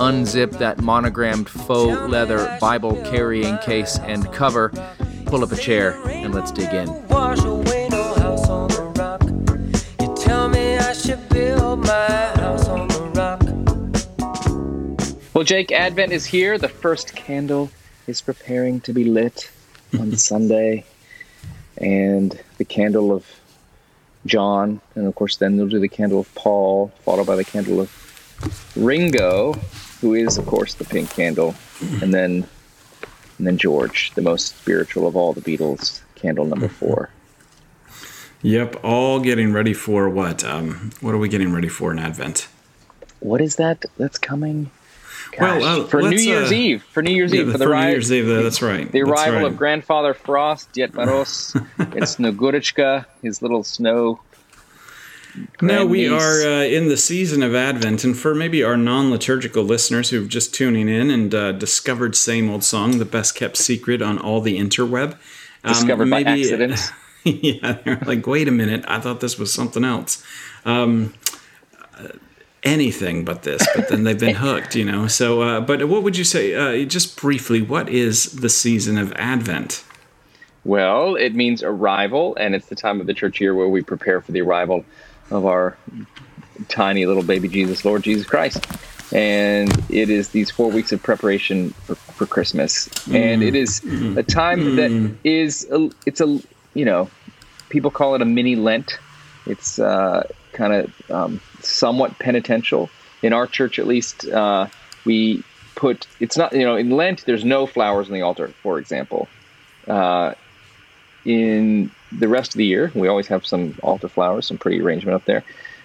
unzip that monogrammed faux leather Bible carrying case and cover, pull up a chair, and let's dig in. Well, Jake, Advent is here. The first candle is preparing to be lit on Sunday. And the candle of John, and of course, then they'll do the candle of Paul, followed by the candle of Ringo, who is, of course, the Pink Candle, and then and then George, the most spiritual of all the Beatles, candle number four. Yep, all getting ready for what? Um, what are we getting ready for in Advent? What is that that's coming? Gosh, well, uh, for New Year's uh, Eve, for New Year's yeah, Eve, for the for Year's Eve, uh, that's right. The arrival right. of Grandfather Frost, Ded Moroz, and Snegurochka, his little snow now we are uh, in the season of Advent, and for maybe our non-liturgical listeners who've just tuning in and uh, discovered "Same Old Song," the best kept secret on all the interweb, um, discovered maybe, by accident. yeah, they're like, "Wait a minute, I thought this was something else." Um, uh, anything but this, but then they've been hooked, you know. So, uh, but what would you say, uh, just briefly, what is the season of Advent? Well, it means arrival, and it's the time of the church year where we prepare for the arrival of our tiny little baby Jesus, Lord Jesus Christ. And it is these four weeks of preparation for, for Christmas. Mm. And it is mm. a time mm. that is, a, it's a, you know, people call it a mini Lent. It's uh, kind of um, somewhat penitential. In our church, at least, uh, we put, it's not, you know, in Lent, there's no flowers on the altar, for example. Uh, in the rest of the year, we always have some altar flowers, some pretty arrangement up there.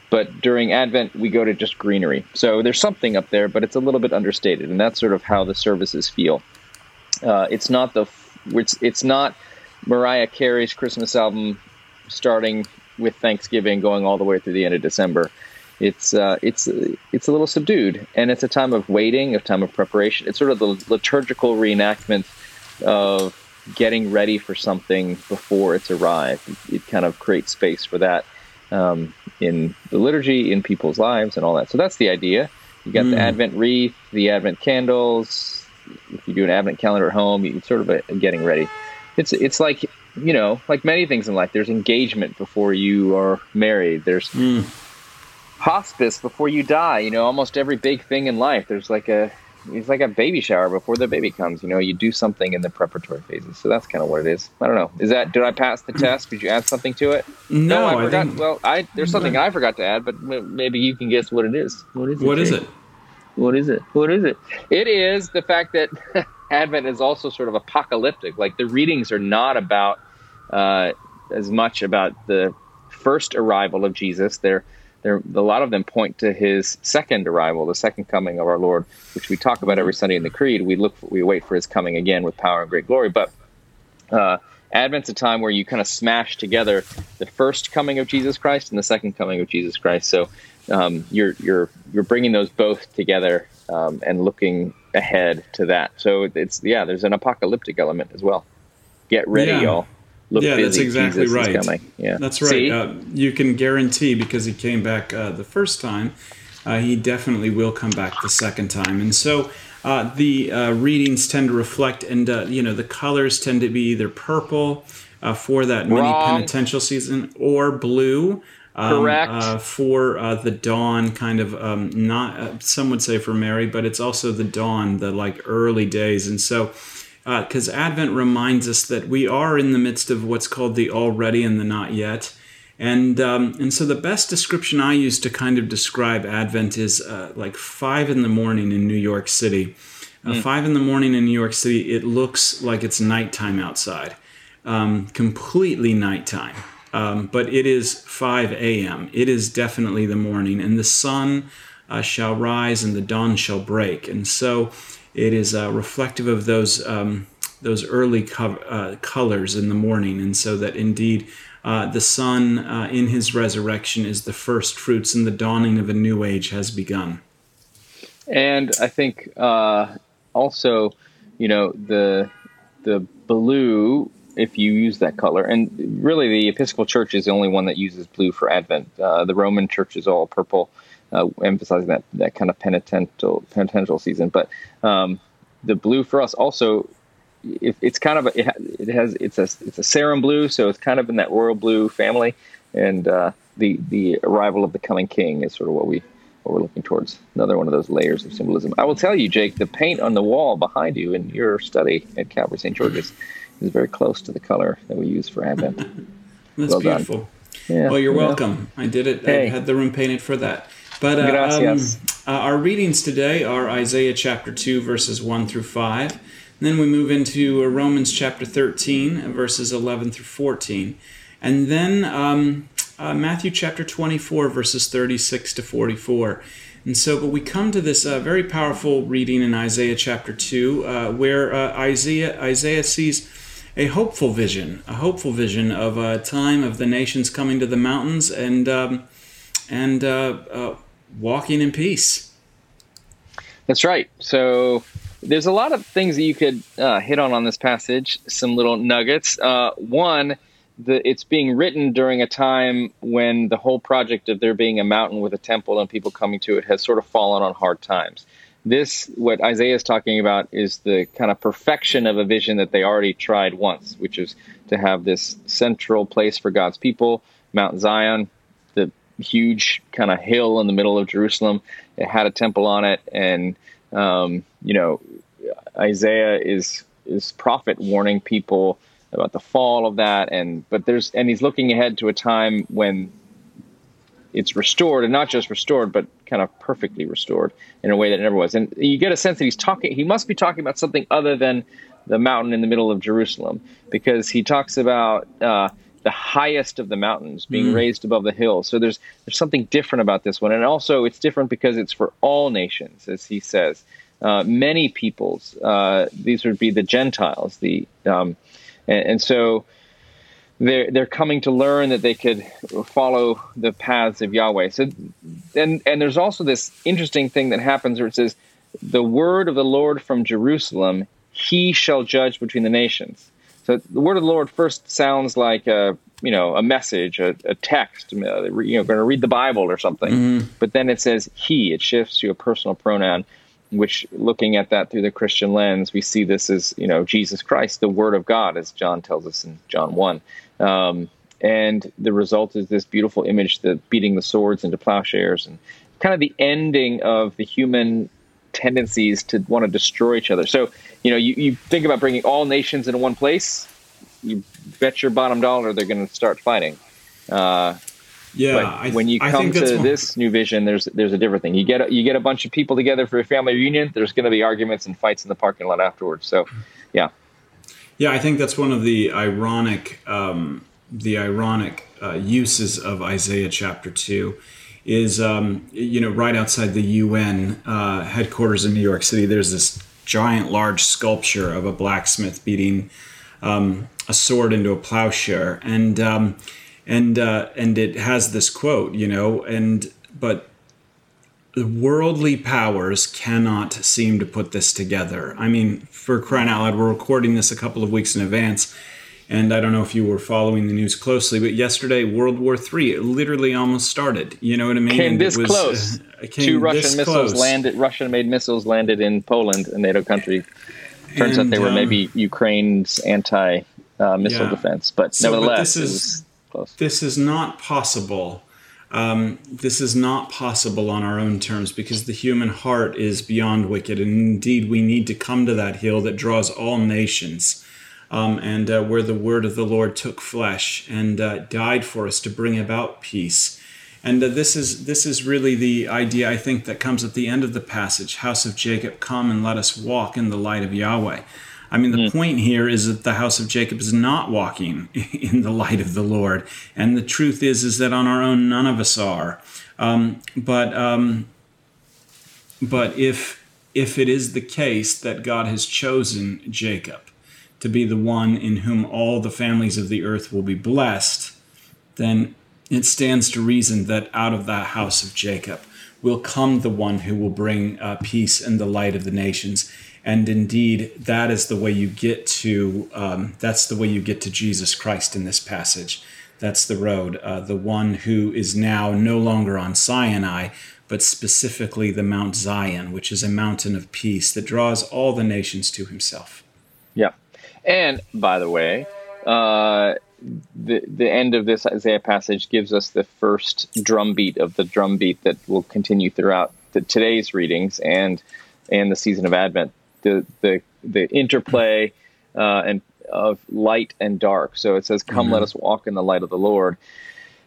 But during Advent, we go to just greenery. So there's something up there, but it's a little bit understated, and that's sort of how the services feel. Uh, it's not the it's it's not Mariah Carey's Christmas album starting with Thanksgiving, going all the way through the end of December. It's uh, it's it's a little subdued, and it's a time of waiting, a time of preparation. It's sort of the liturgical reenactment of getting ready for something before it's arrived. It, it kind of creates space for that um, in the liturgy, in people's lives, and all that. So that's the idea. You got mm. the Advent wreath, the Advent candles. If you do an Advent calendar at home, you sort of a, a getting ready. It's it's like you know, like many things in life. There's engagement before you are married. There's mm. hospice before you die. You know, almost every big thing in life. There's like a it's like a baby shower before the baby comes. You know, you do something in the preparatory phases. So that's kind of what it is. I don't know. Is that did I pass the test? Did you add something to it? No, no I forgot. I well, I there's something I forgot to add, but maybe you can guess what it is. What is it? What is it? What is it? What is it? It is the fact that Advent is also sort of apocalyptic. Like the readings are not about uh, as much about the first arrival of Jesus. They're there a lot of them point to his second arrival, the second coming of our Lord, which we talk about every Sunday in the Creed. We look, we wait for his coming again with power and great glory. But uh, Advent's a time where you kind of smash together the first coming of Jesus Christ and the second coming of Jesus Christ. So um, you're you're you're bringing those both together um, and looking ahead to that. So it's yeah, there's an apocalyptic element as well. Get ready, yeah. y'all look yeah, busy. that's exactly Jesus right. Yeah, that's right. Uh, you can guarantee because he came back uh, the first time, uh, he definitely will come back the second time. And so uh, the uh, readings tend to reflect, and uh, you know the colors tend to be either purple for that mini penitential season or blue. Um, Correct. for the dawn, kind of um, not some would say for Mary, but it's also the dawn, the like early days, and so because uh, Advent reminds us that we are in the midst of what's called the already and the not yet. And, um, and so the best description I use to kind of describe Advent is uh, like five in the morning in New York City. Uh, mm. Five in the morning in New York City, it looks like it's nighttime outside, um, completely nighttime. Um, but it is 5 a.m. It is definitely the morning, and the sun uh, shall rise and the dawn shall break. And so it is uh, reflective of those um, those early co- uh, colors in the morning, and so that indeed uh, the Son uh, in His resurrection is the first fruits, and the dawning of a new age has begun. And I think uh, also, you know, the the blue if you use that color. And really, the Episcopal Church is the only one that uses blue for Advent. Uh, the Roman Church is all purple uh, emphasizing that that kind of penitential penitential season. But um, the blue for us also, it, it's kind of a, it, it, has it's a it's a Sarum blue, so it's kind of in that royal blue family, and uh, the the arrival of the coming King is sort of what we what we're looking towards. Another one of those layers of symbolism. I will tell you, Jake, the paint on the wall behind you in your study at Calvary St. George's is very close to the color that we use for Advent. That's well beautiful. Yeah, well, you're yeah. welcome. I did it. Hey. I had the room painted for that. But uh, um, uh, our readings today are Isaiah chapter 2, verses 1 through 5. And then we move into uh, Romans chapter 13, verses 11 through 14. And then um, uh, Matthew chapter 24, verses 36 to 44. And so, but we come to this uh, very powerful reading in Isaiah chapter 2, uh, where Isaiah, Isaiah sees a hopeful vision, a hopeful vision of a time of the nations coming to the mountains and um, and uh, uh, walking in peace. That's right. So there's a lot of things that you could uh, hit on on this passage. Some little nuggets. Uh, one, the, it's being written during a time when the whole project of there being a mountain with a temple and people coming to it has sort of fallen on hard times. This, what Isaiah is talking about, is the kind of perfection of a vision that they already tried once, which is to have this central place for God's people, Mount Zion, huge kind of hill in the middle of Jerusalem. It had a temple on it, and um, you know, Isaiah is is prophet warning people about the fall of that, and but there's and he's looking ahead to a time when it's restored, and not just restored, but kind of perfectly restored in a way that it never was. And you get a sense that he's talking. He must be talking about something other than the mountain in the middle of Jerusalem, because he talks about. Uh, the highest of the mountains being mm. raised above the hill. So there's there's something different about this one, and also it's different because it's for all nations, as he says. Uh, many peoples. Uh, these would be the Gentiles. The um, and, and, so they're they're coming to learn that they could follow the paths of Yahweh. So and and there's also this interesting thing that happens where it says, "The word of the Lord from Jerusalem, He shall judge between the nations." So the word of the Lord first sounds like a you know a message, a, a text. You know, going to read the Bible or something. Mm-hmm. But then it says he. It shifts to a personal pronoun, which looking at that through the Christian lens, we see this as you know Jesus Christ, the Word of God, as John tells us in John one. Um, and the result is this beautiful image, the beating the swords into plowshares, and kind of the ending of the human tendencies to want to destroy each other. So, you know, you, you think about bringing all nations into one place, you bet your bottom dollar they're going to start fighting. Uh, yeah, when you come to this new vision, there's there's a different thing. You get a, you get a bunch of people together for a family reunion. There's going to be arguments and fights in the parking lot afterwards. So, yeah, yeah, I think that's one of the ironic um, the ironic uh, uses of Isaiah chapter two is um, you know right outside the UN uh, headquarters in New York City. There's this giant, large sculpture of a blacksmith beating um, a sword into a plowshare, and um, and uh, and it has this quote, you know, and but the worldly powers cannot seem to put this together. I mean, for crying out loud, we're recording this a couple of weeks in advance and I don't know if you were following the news closely, but yesterday World War III literally almost started. You know what I mean? Came and this was, close. Uh, came Two Russian missiles close. landed. Russian-made missiles landed in Poland, a NATO country. Turns and, out they were um, maybe Ukraine's anti-missile uh, yeah. defense, but so, nevertheless, but this is this is not possible. Um, this is not possible on our own terms because the human heart is beyond wicked, and indeed we need to come to that hill that draws all nations um, and uh, where the word of the Lord took flesh and uh, died for us to bring about peace. And uh, this is this is really the idea I think that comes at the end of the passage. House of Jacob, come and let us walk in the light of Yahweh. I mean, the mm. point here is that the house of Jacob is not walking in the light of the Lord, and the truth is is that on our own none of us are. Um, but um, but if if it is the case that God has chosen Jacob to be the one in whom all the families of the earth will be blessed, then it stands to reason that out of that house of Jacob will come the one who will bring uh, peace and the light of the nations. And indeed, that is the way you get to um, that's the way you get to Jesus Christ in this passage. That's the road. Uh, the one who is now no longer on Sinai, but specifically the Mount Zion, which is a mountain of peace that draws all the nations to himself. Yeah. And by the way, uh, the the end of this Isaiah passage gives us the first drumbeat of the drumbeat that will continue throughout the, today's readings and and the season of Advent. The the the interplay uh, and of light and dark. So it says, "Come, mm-hmm. let us walk in the light of the Lord."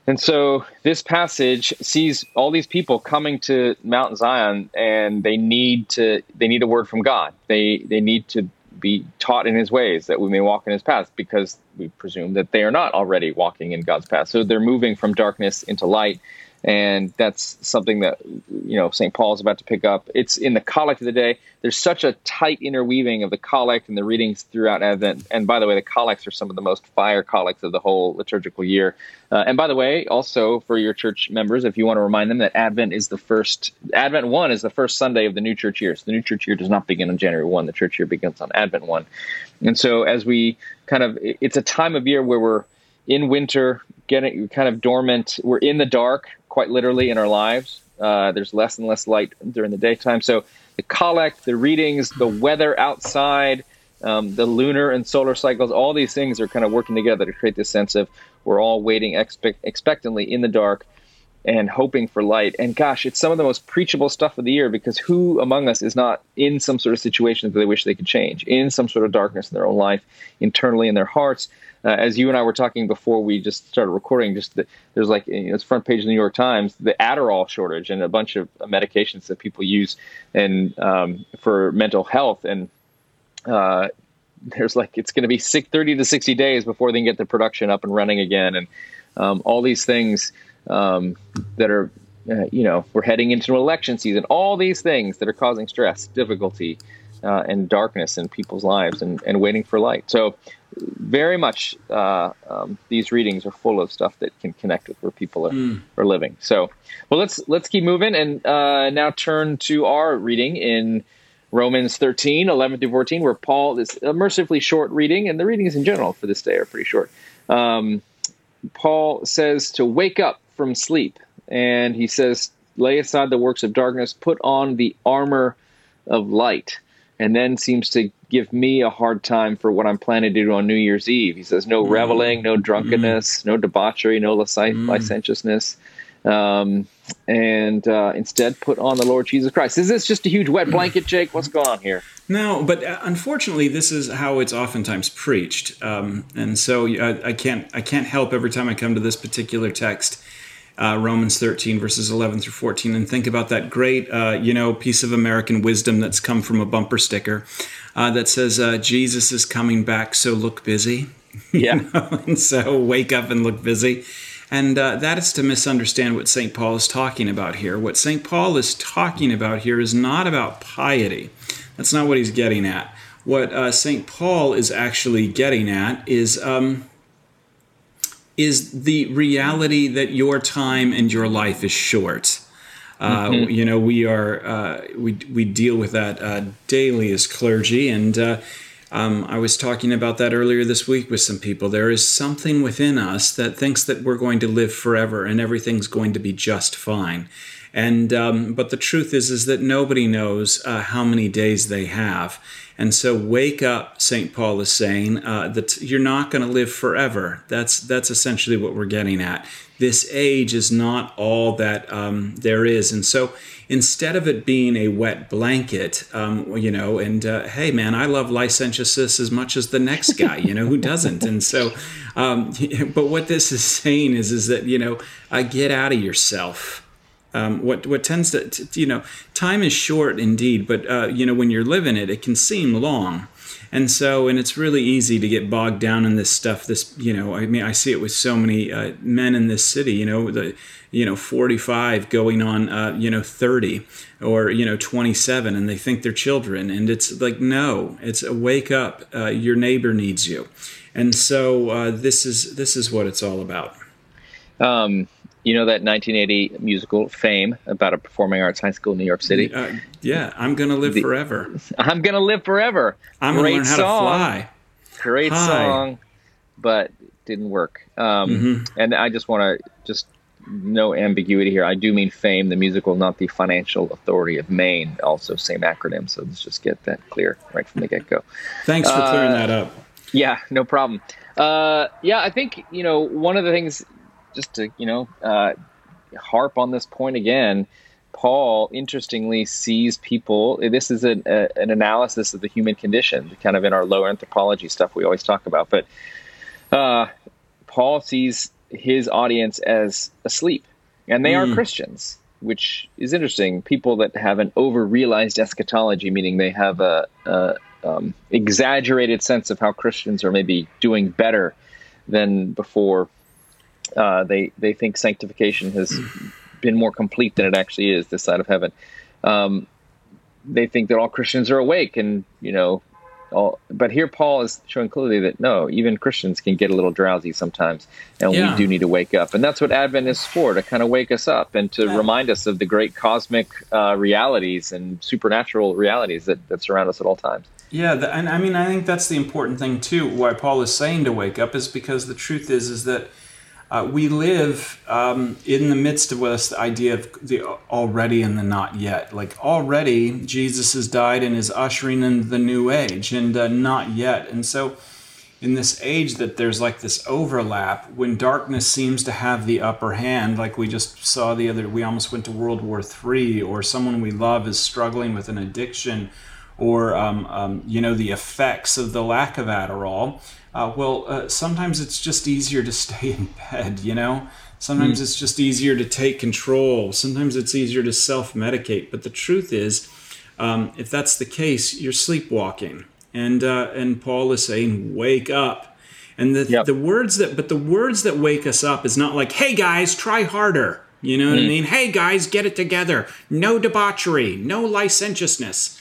And so this passage sees all these people coming to Mount Zion, and they need to they need a word from God. They they need to be taught in his ways that we may walk in his paths because we presume that they are not already walking in God's path. So they're moving from darkness into light. And that's something that, you know, St. Paul is about to pick up. It's in the collect of the day. There's such a tight interweaving of the collect and the readings throughout Advent. And by the way, the collects are some of the most fire collects of the whole liturgical year. Uh, and by the way, also for your church members, if you want to remind them that Advent is the first, Advent 1 is the first Sunday of the new church year. So the new church year does not begin on January 1. The church year begins on Advent 1. And so as we kind of, it's a time of year where we're in winter, getting kind of dormant. We're in the dark, quite literally, in our lives. Uh, there's less and less light during the daytime. So the collect, the readings, the weather outside, um, the lunar and solar cycles, all these things are kind of working together to create this sense of we're all waiting expect- expectantly in the dark and hoping for light. And gosh, it's some of the most preachable stuff of the year because who among us is not in some sort of situation that they wish they could change, in some sort of darkness in their own life, internally in their hearts? Uh, as you and I were talking before we just started recording, just the, there's like you know, it's front page of the New York Times, the Adderall shortage and a bunch of medications that people use and um, for mental health, and uh, there's like it's going to be six, 30 to 60 days before they can get the production up and running again, and um, all these things um, that are uh, you know we're heading into an election season, all these things that are causing stress, difficulty uh, and darkness in people's lives and, and waiting for light. So, very much uh, um, these readings are full of stuff that can connect with where people are, mm. are living. So, well, let's let's keep moving and uh, now turn to our reading in Romans 13, 11 to 14, where Paul is a mercifully short reading, and the readings in general for this day are pretty short. Um, Paul says to wake up from sleep, and he says, lay aside the works of darkness, put on the armor of light and then seems to give me a hard time for what I'm planning to do on New Year's Eve. He says, no mm. reveling, no drunkenness, mm. no debauchery, no mm. licentiousness, um, and uh, instead put on the Lord Jesus Christ. Is this just a huge wet blanket, Jake? What's going on here? No, but uh, unfortunately, this is how it's oftentimes preached, um, and so I, I, can't I can't help every time I come to this particular text uh, Romans 13, verses 11 through 14, and think about that great, uh, you know, piece of American wisdom that's come from a bumper sticker uh, that says, uh, Jesus is coming back, so look busy. Yeah. know? and so wake up and look busy. And uh, that is to misunderstand what St. Paul is talking about here. What St. Paul is talking about here is not about piety. That's not what he's getting at. What uh, St. Paul is actually getting at is um, is the reality that your time and your life is short. Uh, mm-hmm. You know, we are uh, we we deal with that uh, daily as clergy, and uh, um, I was talking about that earlier this week with some people. There is something within us that thinks that we're going to live forever and everything's going to be just fine. And um, but the truth is, is that nobody knows uh, how many days they have. And so, wake up, St. Paul is saying uh, that you're not going to live forever. That's that's essentially what we're getting at. This age is not all that um, there is, and so instead of it being a wet blanket, um, you know, and uh, hey, man, I love licentiousness as much as the next guy, you know, who doesn't? And so, um, but what this is saying is, is that you know, uh, get out of yourself. Um, what what tends to, to, you know time is short indeed, but uh, you know when you're living it, it can seem long. And so, and it's really easy to get bogged down in this stuff. This, you know, I mean, I see it with so many uh, men in this city. You know, the, you know, 45 going on, uh, you know, 30 or you know, 27, and they think they're children. And it's like, no, it's a wake up. Uh, your neighbor needs you. And so, uh, this is this is what it's all about. Um, you know that 1980 musical Fame about a performing arts high school in New York City? Uh, yeah, I'm gonna live the, forever. I'm gonna live forever. I'm gonna learn how song. to fly. Great Hi. song, but didn't work. Um, mm-hmm. And I just want to just no ambiguity here. I do mean Fame, the musical, not the Financial Authority of Maine. Also, same acronym. So let's just get that clear right from the get go. Thanks for clearing uh, that up. Yeah, no problem. Uh, yeah, I think you know one of the things just to you know uh, harp on this point again, Paul interestingly sees people. This is an, a, an analysis of the human condition, kind of in our low anthropology stuff we always talk about. But uh, Paul sees his audience as asleep, and they mm. are hmm. Christians, which is interesting. People that have an over-realized eschatology, meaning they have a, a um, exaggerated sense of how Christians are maybe doing better than before uh, they they think sanctification has been more complete than it actually is this side of heaven. Um, they think that all Christians are awake, and you know, all, but here Paul is showing clearly that no, even Christians can get a little drowsy sometimes, and yeah. we do need to wake up. And that's what Advent is for to kind of wake us up and to yeah. remind us of the great cosmic uh, realities and supernatural realities that, that surround us at all times. Yeah, the, and I mean, I think that's the important thing too. Why Paul is saying to wake up is because the truth is, is that uh, we live um, in the midst of this idea of the already and the not yet. Like already, Jesus has died and is ushering in the new age, and uh, not yet. And so, in this age that there's like this overlap, when darkness seems to have the upper hand, like we just saw the other, we almost went to World War III, or someone we love is struggling with an addiction, or um, um, you know the effects of the lack of Adderall uh, well, uh, sometimes it's just easier to stay in bed, you know? Sometimes mm. it's just easier to take control. Sometimes it's easier to self medicate. But the truth is, um, if that's the case, you're sleepwalking. And, uh, and Paul is saying, wake up. And the, yep. the words that, but the words that wake us up is not like, hey guys, try harder. You know what mm. I mean? Hey guys, get it together. No debauchery, no licentiousness.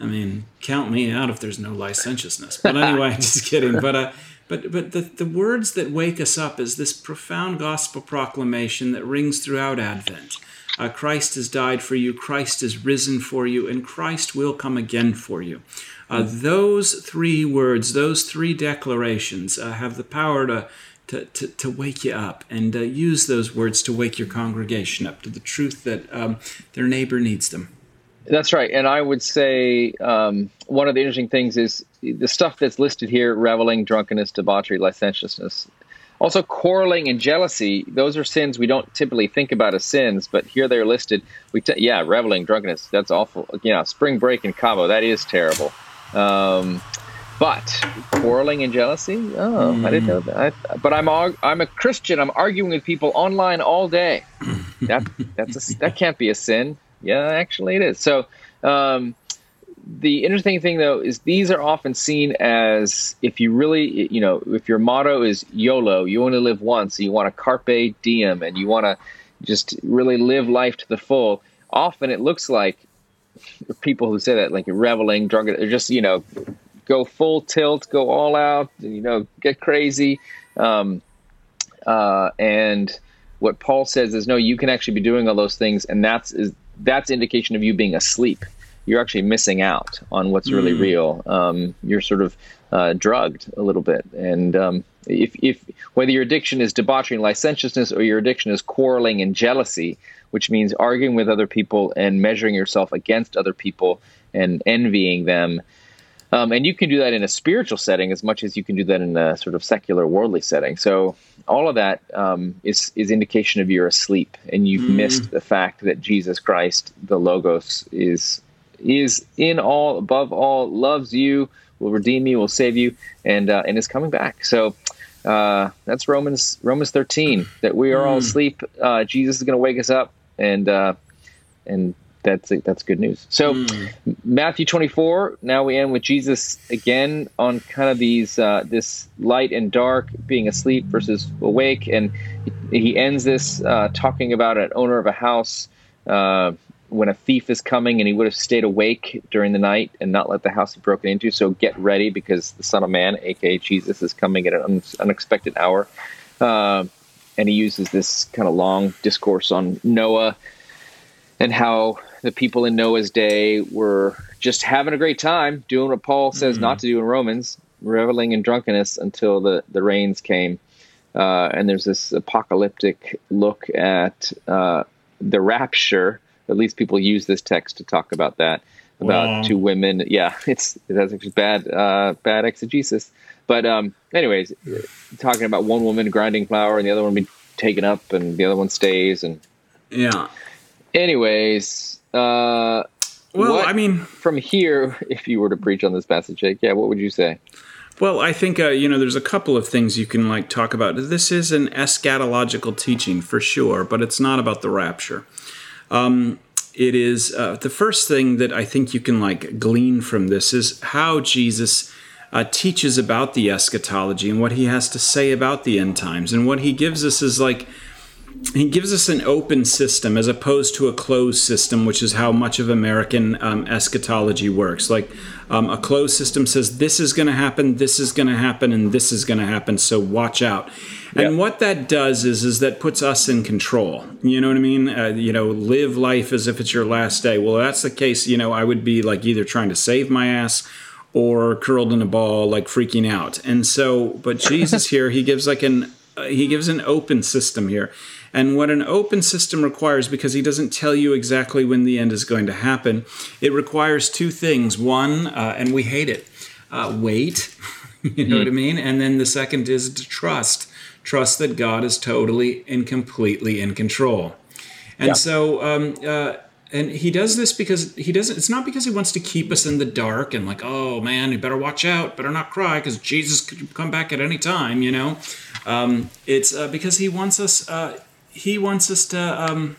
I mean, count me out if there's no licentiousness. But anyway, just kidding. But uh, but but the, the words that wake us up is this profound gospel proclamation that rings throughout Advent. Uh, Christ has died for you, Christ is risen for you, and Christ will come again for you. Uh, those three words, those three declarations, uh, have the power to, to, to, to, wake you up and uh, use those words to wake your congregation up to the truth that um, their neighbor needs them. That's right. And I would say um, one of the interesting things is the stuff that's listed here reveling, drunkenness, debauchery, licentiousness. Also, quarreling and jealousy, those are sins we don't typically think about as sins, but here they're listed. We t- Yeah, reveling, drunkenness, that's awful. Yeah, spring break in Cabo, that is terrible. Um, but quarreling and jealousy, oh, mm. I didn't know that. I, but I'm I'm a Christian. I'm arguing with people online all day. That that's a, that can't be a sin. Yeah, actually it is. So um, the interesting thing though is these are often seen as if you really, you know, if your motto is YOLO, you only live once, you want to carpe diem, and you want to just really live life to the full. Often it looks like people who say that, like reveling, drunk, or just you know, go full tilt, go all out, you know, get crazy, um, uh, and what Paul says is no, you can actually be doing all those things, and that's is that's indication of you being asleep. You're actually missing out on what's really mm. real. Um, you're sort of uh, drugged a little bit, and um, if, if whether your addiction is debauchery and licentiousness or your addiction is quarreling and jealousy, which means arguing with other people and measuring yourself against other people and envying them, um, and you can do that in a spiritual setting as much as you can do that in a sort of secular worldly setting. So all of that um, is is indication of you're asleep and you've mm. missed the fact that Jesus Christ, the Logos, is is in all, above all, loves you, will redeem you, will save you, and uh, and is coming back. So. Uh, that's Romans Romans 13 that we are mm. all asleep. Uh, Jesus is going to wake us up and uh, and that's that's good news. So mm. Matthew 24. Now we end with Jesus again on kind of these uh, this light and dark, being asleep versus awake, and he ends this uh, talking about an owner of a house uh, when a thief is coming, and he would have stayed awake during the night and not let the house be broken into. So get ready because the Son of Man, aka Jesus, is coming at an unexpected hour. Uh, and he uses this kind of long discourse on Noah and how the people in Noah's day were just having a great time doing what Paul says mm-hmm. not to do in Romans, reveling in drunkenness until the, the rains came. Uh, and there's this apocalyptic look at uh, the rapture. At least people use this text to talk about that. About wow. two women. Yeah, it's it has actually bad uh, bad exegesis. But um, anyways, talking about one woman grinding flour and the other one being taken up and the other one stays and yeah. Anyways, uh, well, what, I mean, from here, if you were to preach on this passage, Jake, yeah, what would you say? Well, I think uh, you know there's a couple of things you can like talk about. This is an eschatological teaching for sure, but it's not about the rapture. Um, it is uh, the first thing that I think you can like glean from this is how Jesus uh, teaches about the eschatology and what he has to say about the end times, and what he gives us is like he gives us an open system as opposed to a closed system, which is how much of American um, eschatology works. Like um, a closed system says, this is going to happen, this is going to happen, and this is going to happen, so watch out. And what that does is, is that puts us in control. You know what I mean? Uh, you know, live life as if it's your last day. Well, that's the case. You know, I would be like either trying to save my ass or curled in a ball, like freaking out. And so, but Jesus here, he gives like an uh, he gives an open system here and what an open system requires, because he doesn't tell you exactly when the end is going to happen, it requires two things. One, uh, and we hate it, uh, wait. you know mm what I mean? And then the second is to trust. Trust that God is totally and completely in control. And yeah. so, um, uh, and he does this because he doesn't it's not because he wants to keep us in the dark and like oh man you better watch out better not cry because jesus could come back at any time you know um, it's uh, because he wants us uh, he wants us to. Um,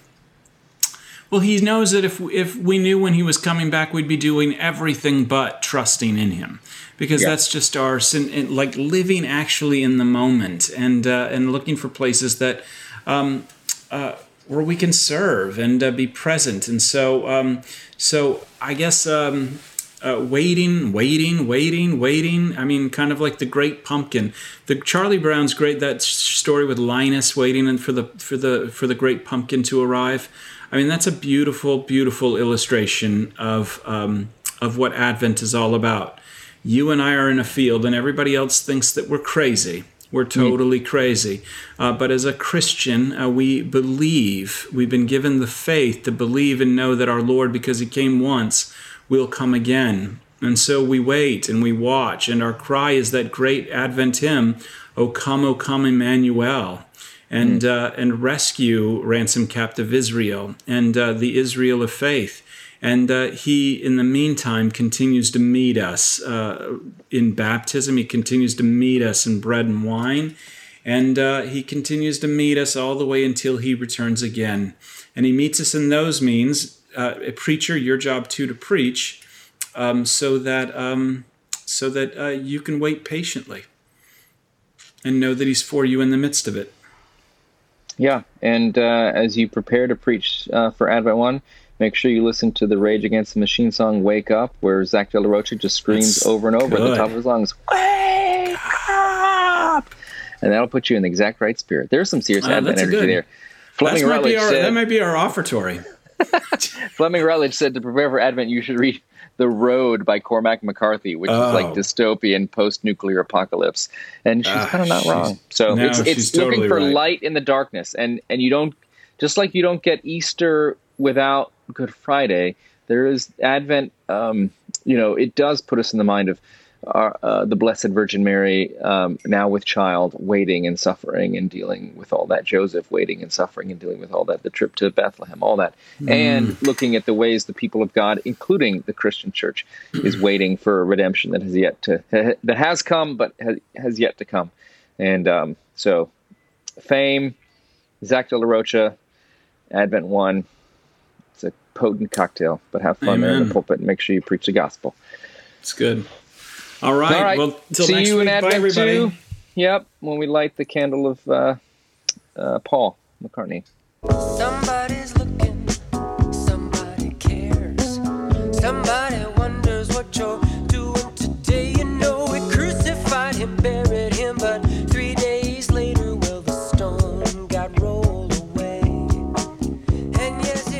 well, he knows that if if we knew when he was coming back, we'd be doing everything but trusting in him, because yeah. that's just our sin, like living actually in the moment and uh, and looking for places that um, uh, where we can serve and uh, be present. And so, um, so I guess um, uh, waiting, waiting, waiting, waiting. I mean, kind of like the Great Pumpkin. The Charlie Brown's great that story with Linus waiting and for the for the for the Great Pumpkin to arrive. I mean, that's a beautiful, beautiful illustration of um, of what Advent is all about. You and I are in a field, and everybody else thinks that we're crazy. We're totally mm. crazy. Uh, but as a Christian, uh, we believe, we've been given the faith to believe and know that our Lord, because He came once, will come again. And so we wait and we watch, and our cry is that great Advent hymn, O come, O come, Emmanuel, and, mm. uh, and rescue ransom captive Israel and uh, the Israel of faith. And uh, he, in the meantime, continues to meet us uh, in baptism. He continues to meet us in bread and wine. And uh, he continues to meet us all the way until he returns again. And he meets us in those means uh, a preacher, your job too to preach, um, so that um, so that uh, you can wait patiently and know that He's for you in the midst of it. Yeah, and uh, as you prepare to preach uh, for Advent One, make sure you listen to the Rage Against the Machine song "Wake Up," where Zach De La Rocha just screams That's over and over good. at the top of his lungs, "Wake up!" And that'll put you in the exact right spirit. There's some serious uh, Advent energy good. there. Fleming might be our, said, that might be our offertory. Fleming Rutledge said to prepare for Advent, you should read The Road by Cormac McCarthy, which oh. is like oh. dystopian post nuclear apocalypse. And she's uh, kind of not wrong. So no, it's, it's looking totally for right. light in the darkness. And, and you don't, just like you don't get Easter without Good Friday, there is Advent, um, you know, it does put us in the mind of our, uh, the Blessed Virgin Mary, um, now with child, waiting and suffering and dealing with all that. Joseph waiting and suffering and dealing with all that. The trip to Bethlehem, all that, mm. and looking at the ways the people of God, including the Christian Church, is waiting for a redemption that has yet to that has come, but has, yet to come. And um, so, fame, Zach De La Rocha, Advent One. it's a potent cocktail. But have fun there in the pulpit and make sure you preach the gospel. It's good. All right. All right. Well, till See next you week. in Bye, everybody. too. Yep, when we light the candle of uh, uh, Paul McCartney. Somebody's looking, somebody cares. Somebody